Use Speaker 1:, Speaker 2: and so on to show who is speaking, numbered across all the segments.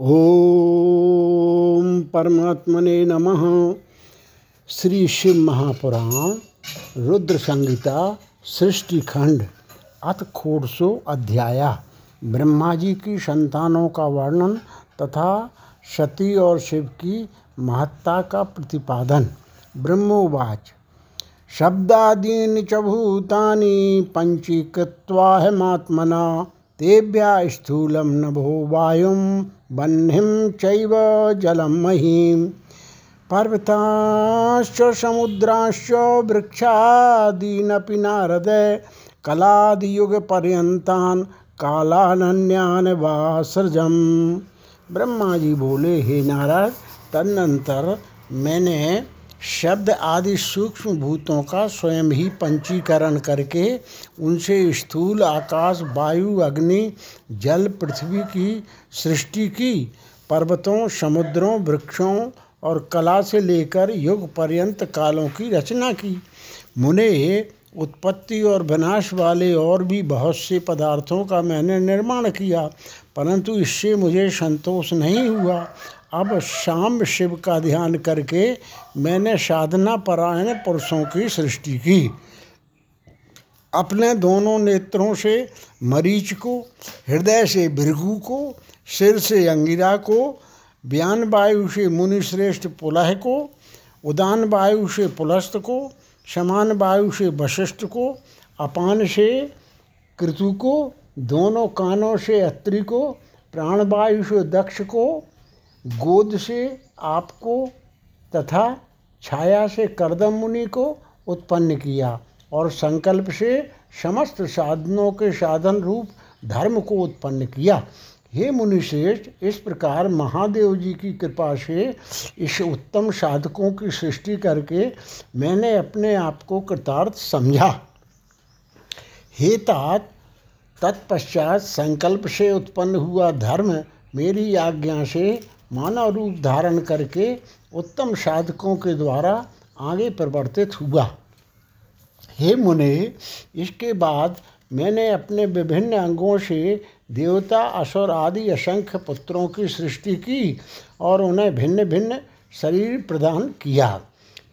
Speaker 1: ओम परमात्मने नमः। श्री शिव महापुराण, रुद्र संगीता सृष्टि खंड, अथ खोड़सो अध्याया। ब्रह्मा जी की संतानों का वर्णन तथा सती और शिव की महत्ता का प्रतिपादन। ब्रह्मोवाच। शब्दादीनि च भूतानि पञ्चीकृत्वा हमात्मना, तेभ्या स्थूलं नभो वायुं वह्निं चैव जलं महीं। पर्वताश्च, समुद्राश्च, वृक्षादीनपि नारद, कलादियुगपर्यन्तान् कालानन्यान वा सृजम ब्रह्मा जी बोले, हे नारद, तदनंतर मैंने शब्द आदि सूक्ष्म भूतों का स्वयं ही पंचीकरण करके उनसे स्थूल आकाश, वायु, अग्नि, जल, पृथ्वी की सृष्टि की पर्वतों, समुद्रों, वृक्षों और कला से लेकर युग पर्यंत कालों की रचना की। मुने, उत्पत्ति और विनाश वाले और भी बहुत से पदार्थों का मैंने निर्माण किया, परंतु इससे मुझे संतोष नहीं हुआ। अब शाम शिव का ध्यान करके मैंने साधना परायण पुरुषों की सृष्टि की। अपने दोनों नेत्रों से, मरीच को, हृदय से भृगु को, सिर से अंगिरा को बयान वायु से मुनिश्रेष्ठ पुलह को उदान वायु से पुलस्त को समान वायु से वशिष्ठ को, अपान से कृतु को, दोनों कानों से अत्रि को, प्राणवायु से दक्ष को गोद से आपको तथा छाया से करदम मुनि को उत्पन्न किया और संकल्प से समस्त साधनों के साधन रूप धर्म को उत्पन्न किया। हे मुनिश्रेष्ठ, इस प्रकार महादेव जी की कृपा से इस उत्तम साधकों की सृष्टि करके मैंने अपने आप को कृतार्थ समझा। हे तात, तत्पश्चात संकल्प से उत्पन्न हुआ धर्म मेरी आज्ञा से मानव रूप धारण करके उत्तम साधकों के द्वारा आगे परिवर्तित हुआ। हे मुने, इसके बाद मैंने अपने विभिन्न अंगों से देवता, असुर आदि असंख्य पुत्रों की सृष्टि की और उन्हें भिन्न भिन्न शरीर प्रदान किया।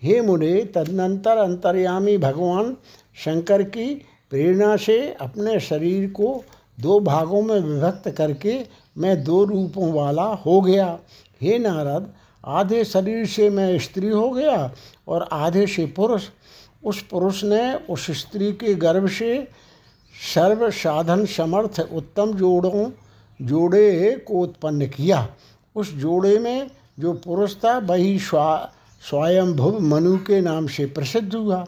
Speaker 1: हे मुने, तदनंतर अंतर्यामी भगवान शंकर की प्रेरणा से अपने शरीर को दो भागों में विभक्त करके मैं दो रूपों वाला हो गया। हे नारद, आधे शरीर से मैं स्त्री हो गया और आधे से पुरुष। उस पुरुष ने उस स्त्री के गर्भ से सर्व साधन समर्थ उत्तम जोड़ों, जोड़े को उत्पन्न किया। उस जोड़े में जो पुरुष था, वही स्वा, स्वयंभुव मनु के नाम से प्रसिद्ध हुआ।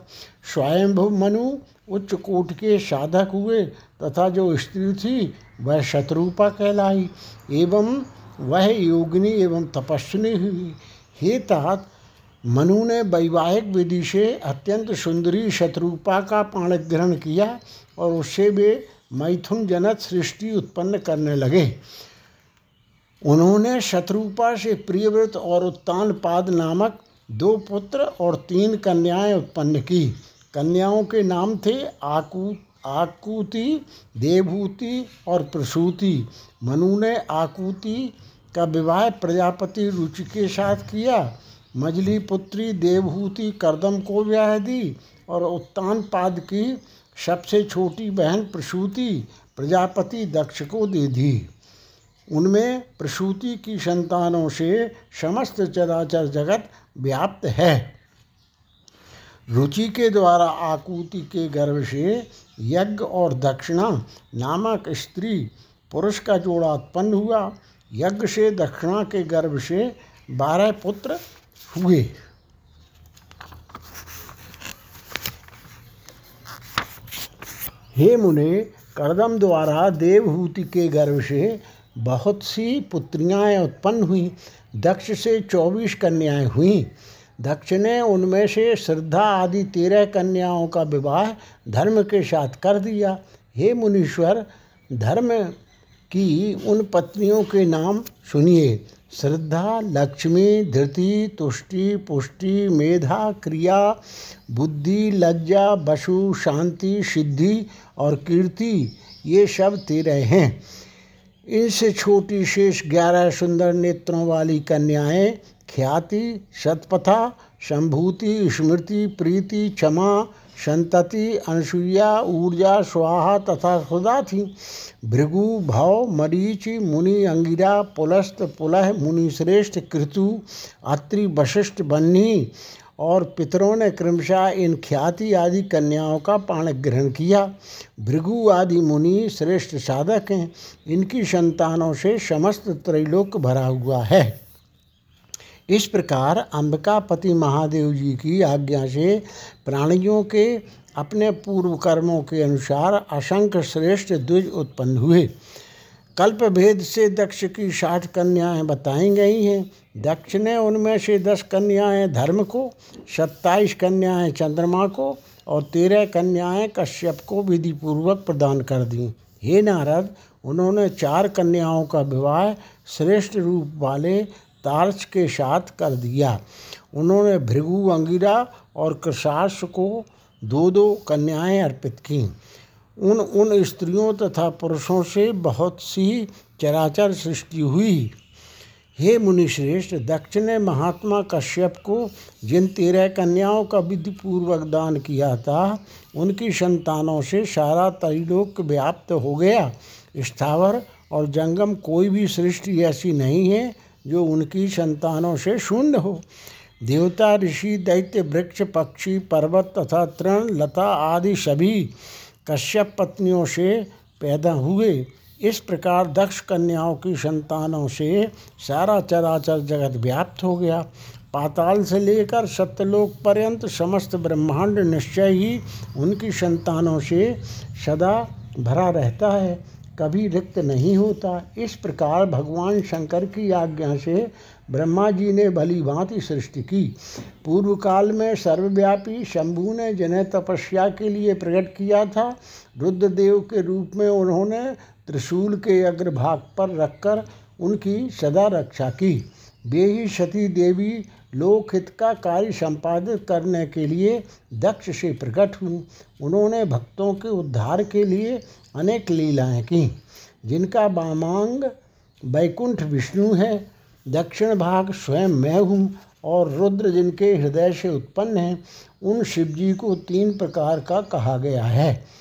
Speaker 1: स्वयंभुव मनु उच्च कोट के साधक हुए। तथा जो स्त्री थी, वह शत्रुपा कहलाई। एवं वह योगिनी एवं तपस्विनी हुई। हे तात, मनु ने वैवाहिक विधि से अत्यंत सुंदरी शत्रुपा का ग्रहण किया और उससे वे मैथुन जनक सृष्टि उत्पन्न करने लगे। उन्होंने शत्रुपा से प्रियव्रत और उत्तान पाद नामक दो पुत्र और तीन कन्याएँ उत्पन्न की। कन्याओं के नाम थे आकू आकुति, देवभूति और प्रसूति। मनु ने आकुति का विवाह प्रजापति रुचि के साथ किया। मजली पुत्री देवभूति करदम को ब्याह दी और उत्तान पाद की सबसे छोटी बहन प्रसूति प्रजापति दक्ष को दे दी। उनमें प्रसूति की संतानों से समस्त चराचर जगत व्याप्त है। रुचि के द्वारा आकुति के गर्भ से यज्ञ और दक्षिणा नामक स्त्री पुरुष का जोड़ा उत्पन्न हुआ। यज्ञ से दक्षिणा के गर्भ से बारह पुत्र हुए। हे मुने, कर्दम द्वारा देवहूति के गर्भ से बहुत सी पुत्रियाँ उत्पन्न हुई। दक्ष से चौबीस कन्याएँ हुईं। दक्ष ने उनमें से श्रद्धा आदि तेरह कन्याओं का विवाह धर्म के साथ कर दिया। हे मुनीश्वर, धर्म की उन पत्नियों के नाम सुनिए। श्रद्धा, लक्ष्मी, धृति, तुष्टि, पुष्टि, मेधा, क्रिया, बुद्धि, लज्जा, वसु, शांति, सिद्धि और कीर्ति, ये सब तेरह हैं। इनसे छोटी शेष ग्यारह सुंदर नेत्रों वाली कन्याएँ ख्याति, शतपथा संभूति स्मृति, प्रीति, क्षमा, संतति अनसुईया ऊर्जा, स्वाहा तथा खुदा थी भृगु, भव, मरीच, मुनि, अंगिरा, पुलस्त, पुलह मुनि श्रेष्ठ कृतु, अत्रि, वशिष्ठ, बन्ही और पितरों ने क्रमशः इन ख्याति आदि कन्याओं का पाण ग्रहण किया। भृगु आदि मुनि श्रेष्ठ साधक हैं। इनकी संतानों से समस्त त्रैलोक भरा हुआ है। इस प्रकार अंबिकापति महादेव जी की आज्ञा से प्राणियों के अपने पूर्व कर्मों के अनुसार असंख्य श्रेष्ठ द्विज उत्पन्न हुए। कल्प भेद से दक्ष की साठ कन्याएँ बताई गई हैं। दक्ष ने उनमें से दस कन्याएँ धर्म को, सत्ताईस कन्याएँ चंद्रमा को और तेरह कन्याएँ कश्यप को विधि पूर्वक प्रदान कर दी। हे नारद, उन्होंने चार कन्याओं का विवाह श्रेष्ठ रूप वाले तार्च के साथ कर दिया। उन्होंने भृगु अंगिरा और कृषाश को दो दो कन्याएँ अर्पित की। उन उन स्त्रियों तथा पुरुषों से बहुत सी चराचर सृष्टि हुई। हे मुनिश्रेष्ठ दक्ष ने महात्मा कश्यप को जिन तेरह कन्याओं का विधि पूर्वक दान किया था, उनकी संतानों से सारा त्रिलोक व्याप्त हो गया। स्थावर और जंगम कोई भी सृष्टि ऐसी नहीं है जो उनकी संतानों से शून्य हो। देवता, ऋषि, दैत्य, वृक्ष, पक्षी, पर्वत तथा तृण, लता आदि सभी कश्यप पत्नियों से पैदा हुए। इस प्रकार दक्ष कन्याओं की संतानों से सारा चराचर जगत व्याप्त हो गया। पाताल से लेकर सत्यलोक पर्यंत समस्त ब्रह्मांड निश्चय ही उनकी संतानों से सदा भरा रहता है। कभी रिक्त नहीं होता। इस प्रकार भगवान शंकर की आज्ञा से ब्रह्मा जी ने भली भांति सृष्टि की। पूर्व काल में सर्वव्यापी शंभु ने जिन्हें तपस्या के लिए प्रकट किया था। रुद्रदेव के रूप में उन्होंने त्रिशूल के अग्रभाग पर रखकर उनकी सदा रक्षा की। वे ही सती देवी लोकहित का कार्य संपादित करने के लिए दक्ष से प्रकट हुई। उन्होंने भक्तों के उद्धार के लिए अनेक लीलाएँ की, जिनका बामांग बैकुंठ विष्णु है। दक्षिण भाग स्वयं मैं हूँ और रुद्र जिनके हृदय से उत्पन्न हैं, उन शिवजी को तीन प्रकार का कहा गया है।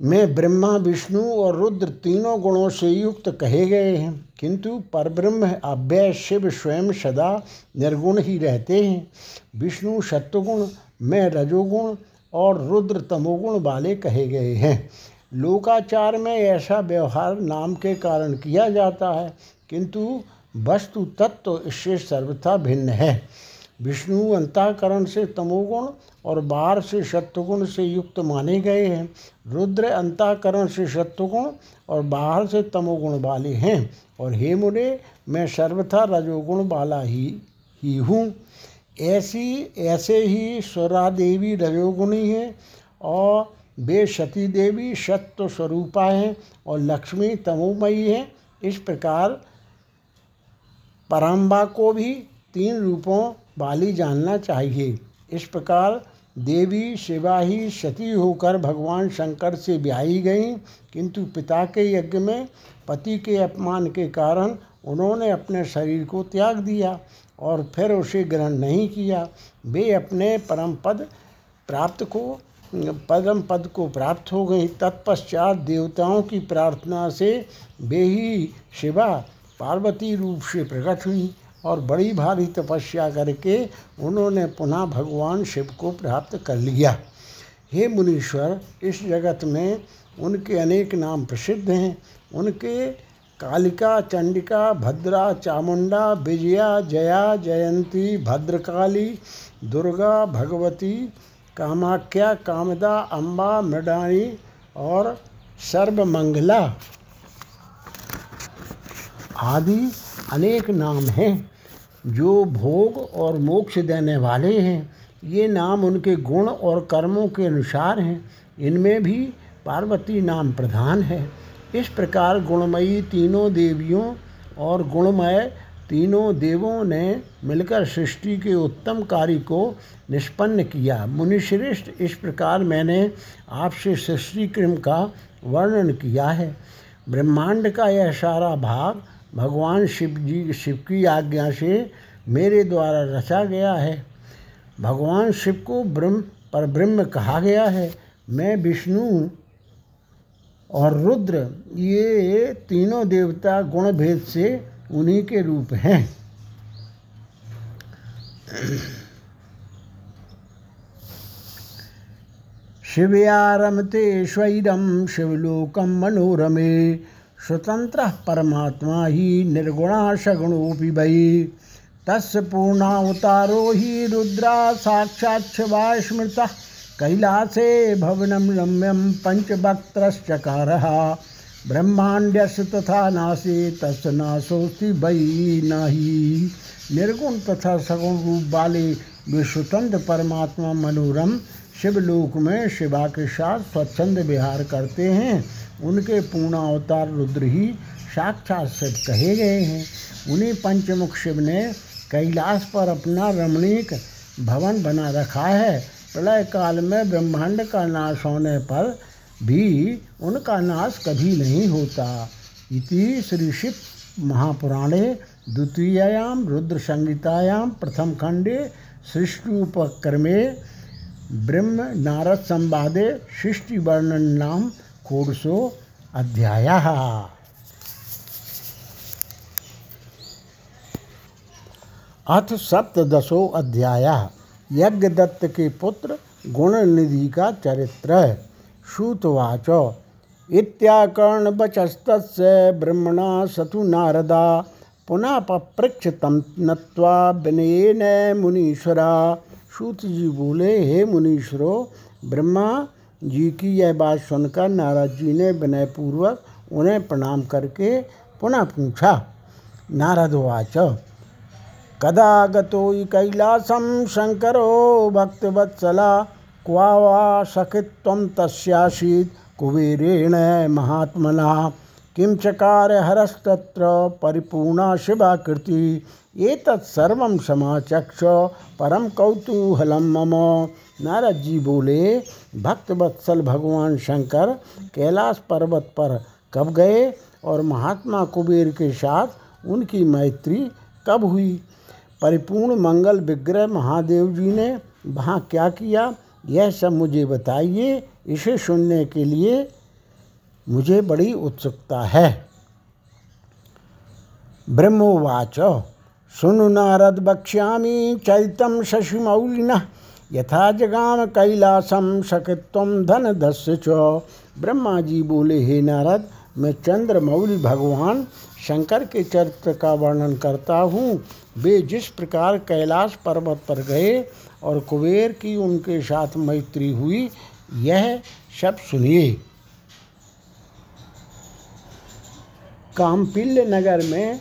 Speaker 1: मैं ब्रह्मा, विष्णु और रुद्र तीनों गुणों से युक्त कहे गए हैं, किंतु परब्रह्म अव्यय शिव स्वयं सदा निर्गुण ही रहते हैं। विष्णु सत्वगुण, में रजोगुण और रुद्र तमोगुण वाले कहे गए हैं। लोकाचार में ऐसा व्यवहार नाम के कारण किया जाता है, किंतु वस्तु तत्व तो इससे सर्वथा भिन्न है। विष्णु अंताकरण से तमोगुण और बाहर से सत्वगुण से युक्त माने गए हैं। रुद्र अंताकरण से सत्वगुण और बाहर से तमोगुण वाले हैं। और हे मुने, मैं सर्वथा रजोगुण वाला ही ही हूँ। ऐसी, ऐसे ही स्वरा देवी रजोगुणी है और वे सती देवी सत्व स्वरूपा हैं और लक्ष्मी तमोमयी हैं। इस प्रकार पराम्बा को भी तीन रूपों वाली जानना चाहिए। इस प्रकार देवी शिवा ही सती होकर भगवान शंकर से ब्याही गईं, किंतु पिता के यज्ञ में पति के अपमान के कारण उन्होंने अपने शरीर को त्याग दिया और फिर उसे ग्रहण नहीं किया। वे अपने परम पद प्राप्त को परम पद को प्राप्त हो गई। तत्पश्चात देवताओं की प्रार्थना से वे ही शिवा, पार्वती रूप से प्रकट हुई। और बड़ी भारी तपस्या करके उन्होंने पुनः भगवान शिव को प्राप्त कर लिया। हे मुनीश्वर, इस जगत में उनके अनेक नाम प्रसिद्ध हैं। उनके कालिका, चंडिका, भद्रा, चामुंडा, विजया, जया, जयंती, भद्रकाली, दुर्गा, भगवती, कामाख्या, कामदा अम्बा मृडानी और सर्वमंगला आदि अनेक नाम हैं, जो भोग और मोक्ष देने वाले हैं। ये नाम उनके गुण और कर्मों के अनुसार हैं। इनमें भी पार्वती नाम प्रधान है। इस प्रकार गुणमयी तीनों देवियों और गुणमय तीनों देवों ने मिलकर सृष्टि के उत्तम कार्य को निष्पन्न किया। मुनिश्रेष्ठ, इस प्रकार मैंने आपसे सृष्टि क्रम का वर्णन किया है। ब्रह्मांड का यह सारा भाग भगवान शिव जी शिव की आज्ञा से मेरे द्वारा रचा गया है। भगवान शिव को ब्रह्म पर ब्रह्म कहा गया है। मैं विष्णु और रुद्र, ये तीनों देवता गुण भेद से उन्हीं के रूप हैं। शिवयारमते स्वैरम शिवलोकम मनोरमे स्वतंत्र परमात्मा ही निर्गुणा सगुणोपि वही तस् पूर्णावतारो ही रुद्रा साक्षात् शिवा स्मृता कैलासे भवनम रम्यम पंचवक्त्रश्चकार ब्रह्मांडस तथा नासे तस् नाशोस्ति वही नाही। निर्गुण तथा सगुण रूप वाले विश्वतंत्र परमात्मा मनोरम शिवलोक में शिवा के साथ स्वच्छंद विहार करते हैं। उनके पूर्ण अवतार रुद्र ही साक्षात शिव कहे गए हैं। उन्हीं पंचमुख शिव ने कैलाश पर अपना रमणीक भवन बना रखा है। प्रलय काल में ब्रह्मांड का नाश होने पर भी उनका नाश कभी नहीं होता। इति श्री शिव महापुराणे द्वितीयाम रुद्र संहितायाम प्रथम खंडे सृष्टि उपक्रमे ब्रह्म नारद संवादे सृष्टि वर्णन नाम कोडसो अध्याय। अथ सप्तशो अध्याय। यज्ञ दत्त के पुत्र गुण निधि का चरित्र। श्रुतवाच, इत्याकर्ण बचस्त ब्रह्मणा सतु नारदा पुनः पपृक्ष तम नत्वा विनयन मुनीश्वरा। सूत जी बोले, हे मुनीश्वरो, ब्रह्मा जी की यह बात सुनकर नारद जी ने विनयपूर्वक उन्हें प्रणाम करके पुनः पूछा, नारद वाच, कदा गतो कैलासम शंकरो भक्तवत्सला, क्वा वा सखित्वं तस्यासीत् कुबेरेण महात्मना? किं चकार हरस्तत्र परिपूर्णा शिवाकृति। एतत्सर्वं समाचक्ष परम कौतूहलम मम। नारद जी बोले, भक्त वत्सल भगवान शंकर कैलाश पर्वत पर कब गए और महात्मा कुबेर के साथ उनकी मैत्री कब हुई? परिपूर्ण मंगल विग्रह महादेव जी ने वहाँ क्या किया? यह सब मुझे बताइए, इसे सुनने के लिए मुझे बड़ी उत्सुकता है। ब्रह्मोवाच, सुनु नारद बक्ष्यामी, चैतम शशिमौलिन, यथा जगाम कैलासम सकित्व धन दस्य च। ब्रह्मा जी बोले, हे नारद, मैं चंद्रमौली भगवान, शंकर के चरित्र का वर्णन करता हूँ। वे जिस प्रकार कैलाश पर्वत पर गए और कुबेर की उनके साथ मैत्री हुई, यह सब सुनिए। कामपिल्य नगर में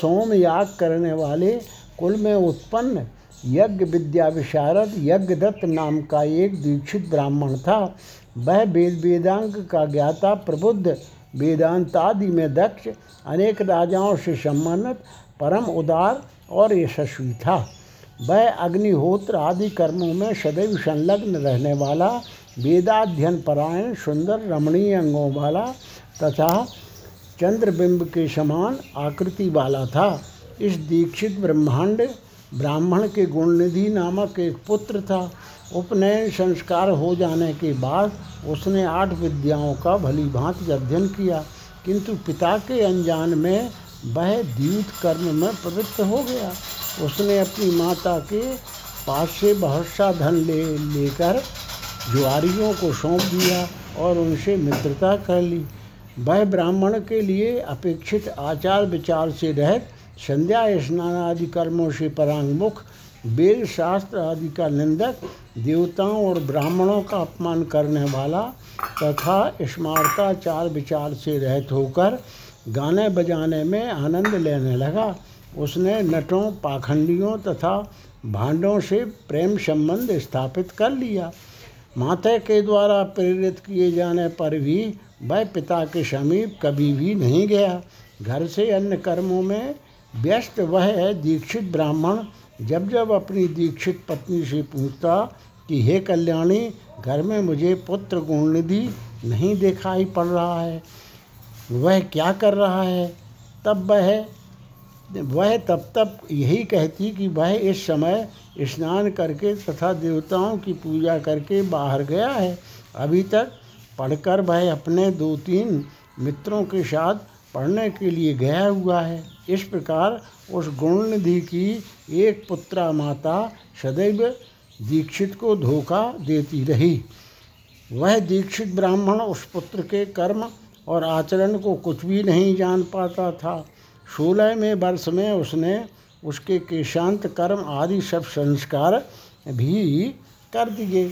Speaker 1: सोम याग करने वाले कुल में उत्पन्न यज्ञ विद्या विशारद यज्ञदत्त नाम का एक दीक्षित ब्राह्मण था। वह वेद वेदांग का ज्ञाता, प्रबुद्ध, वेदांतादि में दक्ष, अनेक राजाओं से सम्मानित, परम उदार और यशस्वी था। वह अग्निहोत्र आदि कर्मों में सदैव संलग्न रहने वाला, वेदाध्ययन परायण, सुंदर, रमणीय अंगों वाला तथा चंद्रबिंब के समान आकृति वाला था। इस दीक्षित ब्रह्मांड ब्राह्मण के गुणनिधि नामक एक पुत्र था। उपनयन संस्कार हो जाने के बाद उसने आठ विद्याओं का भली भांति अध्ययन किया, किंतु पिता के अनजान में वह द्यूत कर्म में प्रवृत्त हो गया। उसने अपनी माता के पास से बहुत सा धन ले, लेकर जुआरियों को सौंप दिया और उनसे मित्रता कर ली। वह ब्राह्मण के लिए अपेक्षित आचार विचार से रहित, संध्या स्नान आदि कर्मों से परांगमुख, वेद शास्त्र आदि का निंदक, देवताओं और ब्राह्मणों का अपमान करने वाला तथा स्मारताचार विचार से रहित होकर गाने बजाने में आनंद लेने लगा। उसने नटों, पाखंडियों तथा भांडों से प्रेम संबंध स्थापित कर लिया। माता के द्वारा प्रेरित किए जाने पर भी वह पिता के समीप कभी भी नहीं गया। घर से अन्य कर्मों में व्यस्त वह दीक्षित ब्राह्मण। जब जब अपनी दीक्षित पत्नी से पूछता कि, हे कल्याणी, घर में मुझे पुत्र गुणनिधि नहीं दिखाई पड़ रहा है। वह क्या कर रहा है? तब वह वह तब तब यही कहती कि, वह इस समय स्नान करके तथा देवताओं की पूजा करके बाहर गया है। अभी तक पढ़कर वह अपने दो तीन मित्रों के साथ पढ़ने के लिए गया हुआ है। इस प्रकार उस गुणनिधि की एक पुत्रा माता सदैव दीक्षित को धोखा देती रही। वह दीक्षित ब्राह्मण उस पुत्र के कर्म और आचरण को कुछ भी नहीं जान पाता था। सोलहवें वर्ष में उसने उसके केशांत कर्म आदि सब संस्कार भी कर दिए।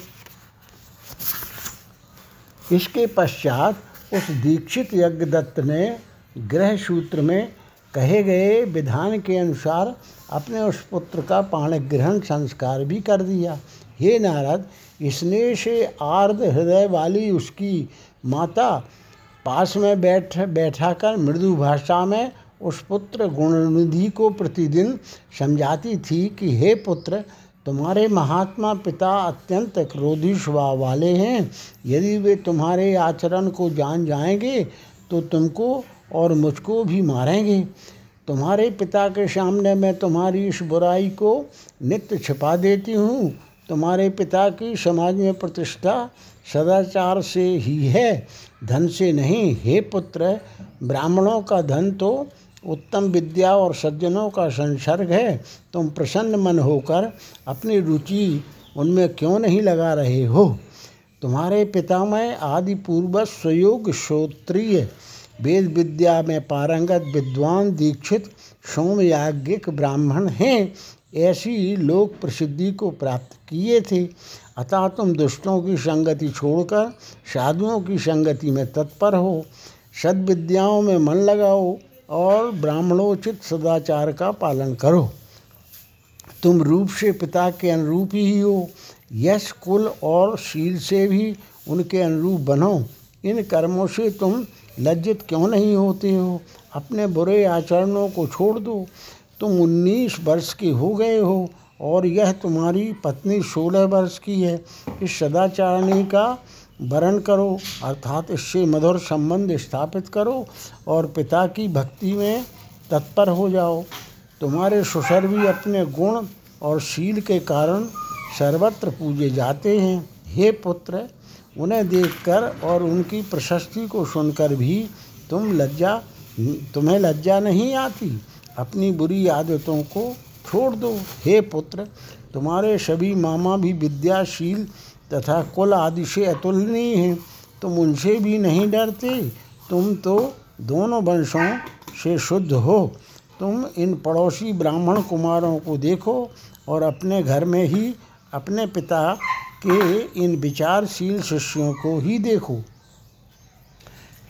Speaker 1: इसके पश्चात उस दीक्षित यज्ञदत्त ने ग्रह सूत्र में कहे गए विधान के अनुसार अपने उस पुत्र का पाण ग्रहण संस्कार भी कर दिया। हे नारद स्नेह से आर्द हृदय वाली उसकी माता पास में बैठ बैठा कर मृदु भाषा में उस पुत्र गुणनिधि को प्रतिदिन समझाती थी कि, हे पुत्र, तुम्हारे महात्मा पिता अत्यंत क्रोधी स्वभाव वाले हैं। यदि वे तुम्हारे आचरण को जान जाएँगे तो तुमको और मुझको भी मारेंगे। तुम्हारे पिता के सामने मैं तुम्हारी इस बुराई को नित्य छिपा देती हूँ। तुम्हारे पिता की समाज में प्रतिष्ठा सदाचार से ही है। धन से नहीं। हे पुत्र, ब्राह्मणों का धन तो उत्तम विद्या और सज्जनों का संसर्ग है। तुम प्रसन्न मन होकर अपनी रुचि उनमें क्यों नहीं लगा रहे हो? तुम्हारे पितामह आदि पूर्वज स्वयोग श्रोत्रिय, वेद विद्या में पारंगत विद्वान दीक्षित सोमयाज्ञिक ब्राह्मण हैं। ऐसी लोक प्रसिद्धि को प्राप्त किए थे। अतः तुम दुष्टों की संगति छोड़कर साधुओं की संगति में तत्पर हो। सद्विद्याओं में मन लगाओ। और ब्राह्मणोचित सदाचार का पालन करो। तुम रूप से पिता के अनुरूप ही हो। यश, कुल और शील से भी उनके अनुरूप बनो। इन कर्मों से तुम लज्जित क्यों नहीं होते हो? अपने बुरे आचरणों को छोड़ दो। तुम उन्नीस वर्ष के हो गए हो और यह तुम्हारी पत्नी सोलह वर्ष की है। इस सदाचारणी का वरण करो, अर्थात इससे मधुर संबंध स्थापित करो और पिता की भक्ति में तत्पर हो जाओ। तुम्हारे सुसर भी अपने गुण और शील के कारण सर्वत्र पूजे जाते हैं। हे पुत्र, उन्हें देखकर और उनकी प्रशस्ति को सुनकर भी तुम लज्जा, तुम्हें लज्जा नहीं आती। अपनी बुरी आदतों को छोड़ दो। हे पुत्र, तुम्हारे सभी मामा भी विद्याशील तथा कुल आदि से अतुलनीय हैं। तुम उनसे भी नहीं डरते। तुम तो दोनों वंशों से शुद्ध हो। तुम इन पड़ोसी ब्राह्मण कुमारों को देखो और अपने घर में ही अपने पिता के इन विचारशील शिष्यों को ही देखो।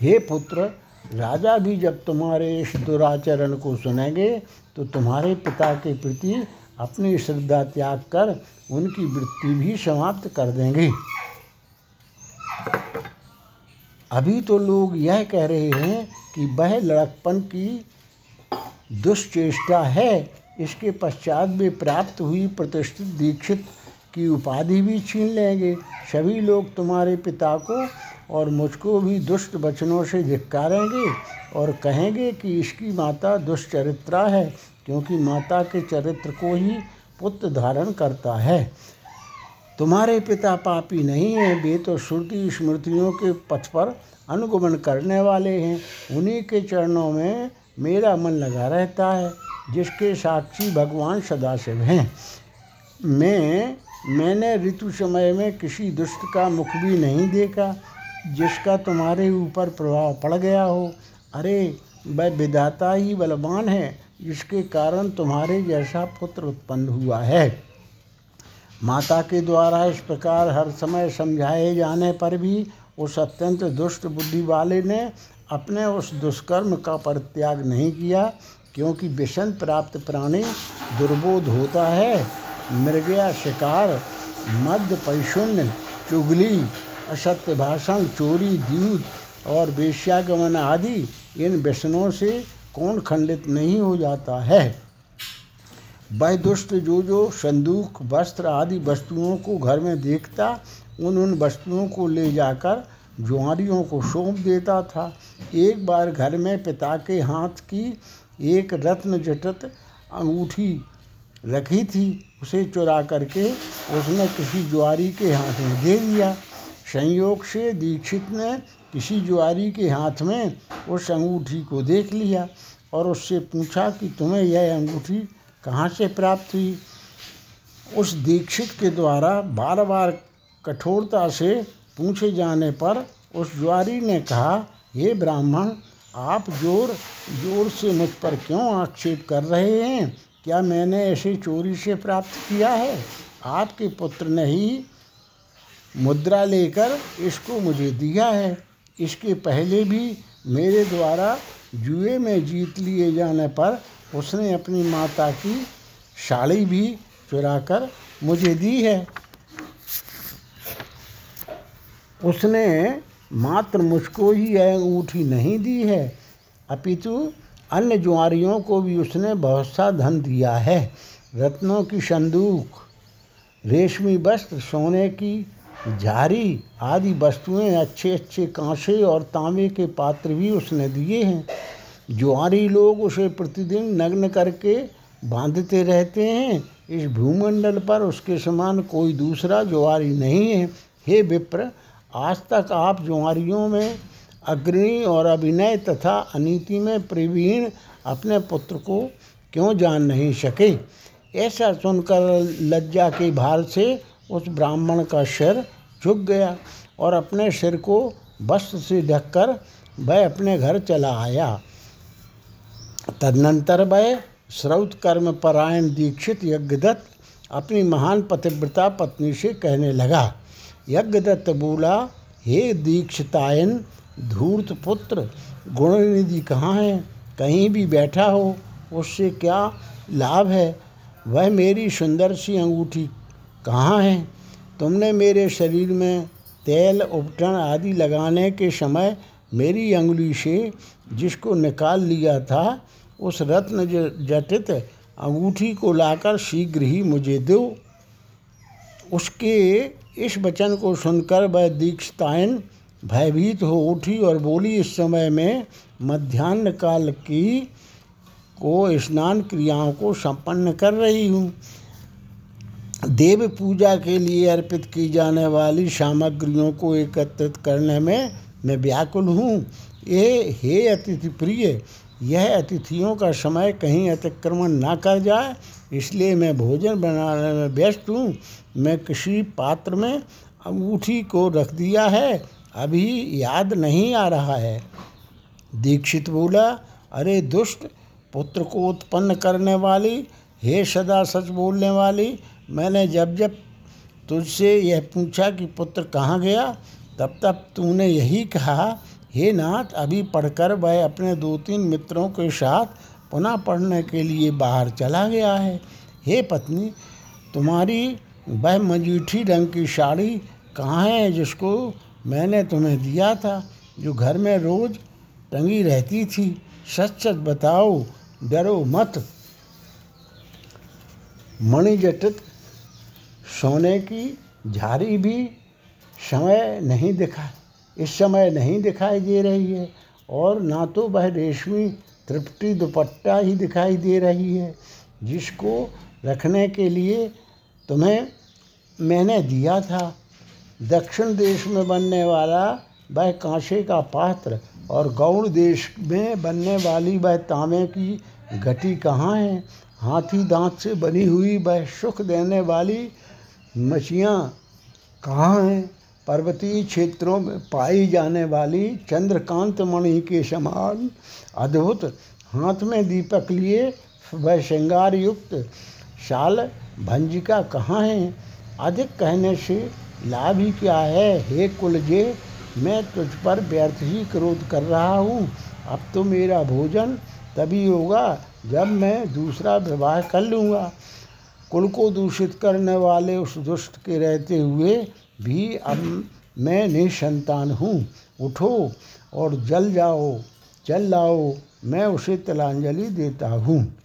Speaker 1: हे पुत्र, राजा भी जब तुम्हारे इस दुराचरण को सुनेंगे तो तुम्हारे पिता के प्रति अपनी श्रद्धा त्याग कर उनकी वृत्ति भी समाप्त कर देंगे। अभी तो लोग यह कह रहे हैं कि वह लड़कपन की दुष्चेष्टा है, इसके पश्चात वे प्राप्त हुई प्रतिष्ठित दीक्षित की उपाधि भी छीन लेंगे। सभी लोग तुम्हारे पिता को और मुझको भी दुष्ट वचनों से धिक्कारेंगे और कहेंगे कि इसकी माता दुष्चरित्रा है क्योंकि माता के चरित्र को ही पुत्र धारण करता है। तुम्हारे पिता पापी नहीं हैं, वे तो श्रुति स्मृतियों के पथ पर अनुगमन करने वाले हैं। उन्हीं के चरणों में मेरा मन लगा रहता है, जिसके साक्षी भगवान सदाशिव हैं। मैं, मैंने ऋतु समय में किसी दुष्ट का मुख भी नहीं देखा, जिसका तुम्हारे ऊपर प्रभाव पड़ गया हो। अरे, वह विधाता ही बलवान है जिसके कारण तुम्हारे जैसा पुत्र उत्पन्न हुआ है। माता के द्वारा इस प्रकार हर समय समझाए जाने पर भी उस अत्यंत दुष्ट बुद्धि वाले ने अपने उस दुष्कर्म का परित्याग नहीं किया, क्योंकि विषण प्राप्त प्राणी दुर्बोध होता है। मृगया शिकार मध्य पैशून्य, चुगली, असत्य भाषण, चोरी, दूध और वेश्यागमन आदि इन व्यसनों से कौन खंडित नहीं हो जाता है? वह दुष्ट जो जो संदूक, वस्त्र आदि वस्तुओं को घर में देखता उन उन वस्तुओं को ले जाकर जुआरियों को सौंप देता था। एक बार घर में पिता के हाथ की एक रत्न जटत अंगूठी रखी थी, उसे चुरा करके उसने किसी जुआरी के हाथ में दे दिया। संयोग से दीक्षित ने किसी जुआरी के हाथ में उस अंगूठी को देख लिया और उससे पूछा कि तुम्हें यह अंगूठी कहाँ से प्राप्त हुई? उस दीक्षित के द्वारा बार बार कठोरता से पूछे जाने पर उस जुआरी ने कहा, हे ब्राह्मण, आप ज़ोर ज़ोर से मुझ पर क्यों आक्षेप कर रहे हैं? क्या मैंने ऐसे चोरी से प्राप्त किया है? आपके पुत्र ने ही मुद्रा लेकर इसको मुझे दिया है। इसके पहले भी मेरे द्वारा जुए में जीत लिए जाने पर उसने अपनी माता की साड़ी भी चुरा कर मुझे दी है। उसने मात्र मुझको ही यह अंगूठी नहीं दी है, अपितु अन्य जुआरियों को भी उसने बहुत सा धन दिया है। रत्नों की संदूक, रेशमी वस्त्र, सोने की झारी आदि वस्तुएँ अच्छे अच्छे कांसे और तांबे के पात्र भी उसने दिए हैं। जुआरी लोग उसे प्रतिदिन नग्न करके बांधते रहते हैं। इस भूमंडल पर उसके समान कोई दूसरा जुआरी नहीं है। हे विप्र, आज तक आप जुआरियों में अग्रणी और अभिनय तथा अनीति में प्रवीण अपने पुत्र को क्यों जान नहीं सके? ऐसा सुनकर लज्जा के भार से उस ब्राह्मण का सिर झुक गया और अपने सिर को वस्त्र से ढककर वह अपने घर चला आया। तदनंतर वह श्रौत कर्म परायण दीक्षित यज्ञदत्त अपनी महान पतिव्रता पत्नी से कहने लगा, यज्ञदत्त बोला, हे दीक्षितायन, धूर्त पुत्र, गुणनिधि कहाँ है? कहीं भी बैठा हो, उससे क्या लाभ है? वह मेरी सुंदर सी अंगूठी कहाँ है? तुमने मेरे शरीर में तेल उपटन आदि लगाने के समय मेरी अंगुली से जिसको निकाल लिया था, उस रत्न जटित अंगूठी को लाकर शीघ्र ही मुझे दो। उसके इस वचन को सुनकर वह दीक्षतायन भयभीत हो उठी और बोली, इस समय में मध्यान्ह काल की को स्नान क्रियाओं को संपन्न कर रही हूँ। देव पूजा के लिए अर्पित की जाने वाली सामग्रियों को एकत्रित करने में मैं व्याकुल हूँ। ये हे अतिथि प्रिय, यह अतिथियों का समय कहीं अतिक्रमण ना कर जाए, इसलिए मैं भोजन बनाने में व्यस्त हूँ। मैं किसी पात्र में अंगूठी को रख दिया है, अभी याद नहीं आ रहा है। दीक्षित बोला, अरे दुष्ट, पुत्र को उत्पन्न करने वाली, हे सदा सच बोलने वाली मैंने जब जब तुझसे यह पूछा कि पुत्र कहाँ गया, तब तब तूने यही कहा, हे नाथ, अभी पढ़कर वह अपने दो तीन मित्रों के साथ पुनः पढ़ने के लिए बाहर चला गया है। हे पत्नी, तुम्हारी वह मजीठी रंग की साड़ी कहाँ है जिसको मैंने तुम्हें दिया था, जो घर में रोज टंगी रहती थी? सच सच बताओ, डरो मत। मणिजटित सोने की झारी भी समय नहीं दिखा, इस समय नहीं दिखाई दे रही है, और ना तो वह रेशमी तृप्ति दुपट्टा ही दिखाई दे रही है, जिसको रखने के लिए तुम्हें मैंने दिया था। दक्षिण देश में बनने वाला वह कांसे का पात्र और गौड़ देश में बनने वाली वह तांबे की घटी कहाँ है? हाथी दांत से बनी हुई वह सुख देने वाली मछियाँ कहाँ हैं? पर्वतीय क्षेत्रों में पाई जाने वाली चंद्रकांत मणि के समान अद्भुत हाथ में दीपक लिए वह श्रृंगार युक्त शाल भंजिका कहाँ है? अधिक कहने से लाभ ही क्या है? हे कुलजे, मैं तुझ पर व्यर्थ ही क्रोध कर रहा हूँ। अब तो मेरा भोजन तभी होगा जब मैं दूसरा विवाह कर लूँगा। कुल को दूषित करने वाले उस दुष्ट के रहते हुए भी अब मैं निसंतान हूँ। उठो और जल जाओ चल लाओ, मैं उसे तिलांजलि देता हूँ।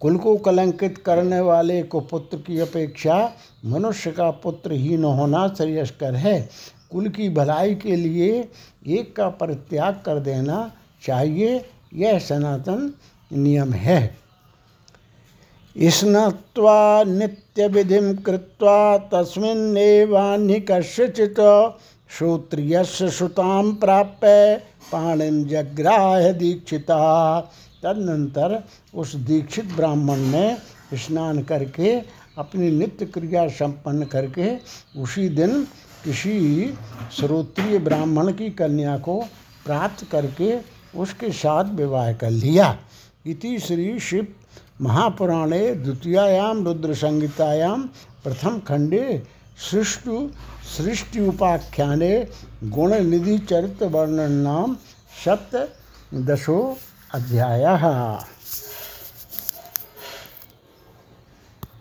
Speaker 1: कुल को कलंकित करने वाले को पुत्र की अपेक्षा मनुष्य का पुत्र ही न होना श्रेयस्कर है। कुल की भलाई के लिए एक का परित्याग कर देना चाहिए, यह सनातन नियम है। स्नत्वा नित्यविधिं कृत्वा तस्मिन्नेवान्यकस्यचित् श्रोत्रियस्य श्रुतां प्राप्य पाणिम जग्राह दीक्षिता। तदनंतर उस दीक्षित ब्राह्मण ने स्नान करके, अपनी नित्य क्रिया संपन्न करके, उसी दिन किसी श्रोत्रिय ब्राह्मण की कन्या को प्राप्त करके उसके साथ विवाह कर लिया। इति श्री शिव महापुराणे द्वितीयायां रुद्रसंहितायां प्रथमखण्डे सृष्टु सृष्टि उपाख्याने गुणनिधिचरितवर्णनं अध्यायः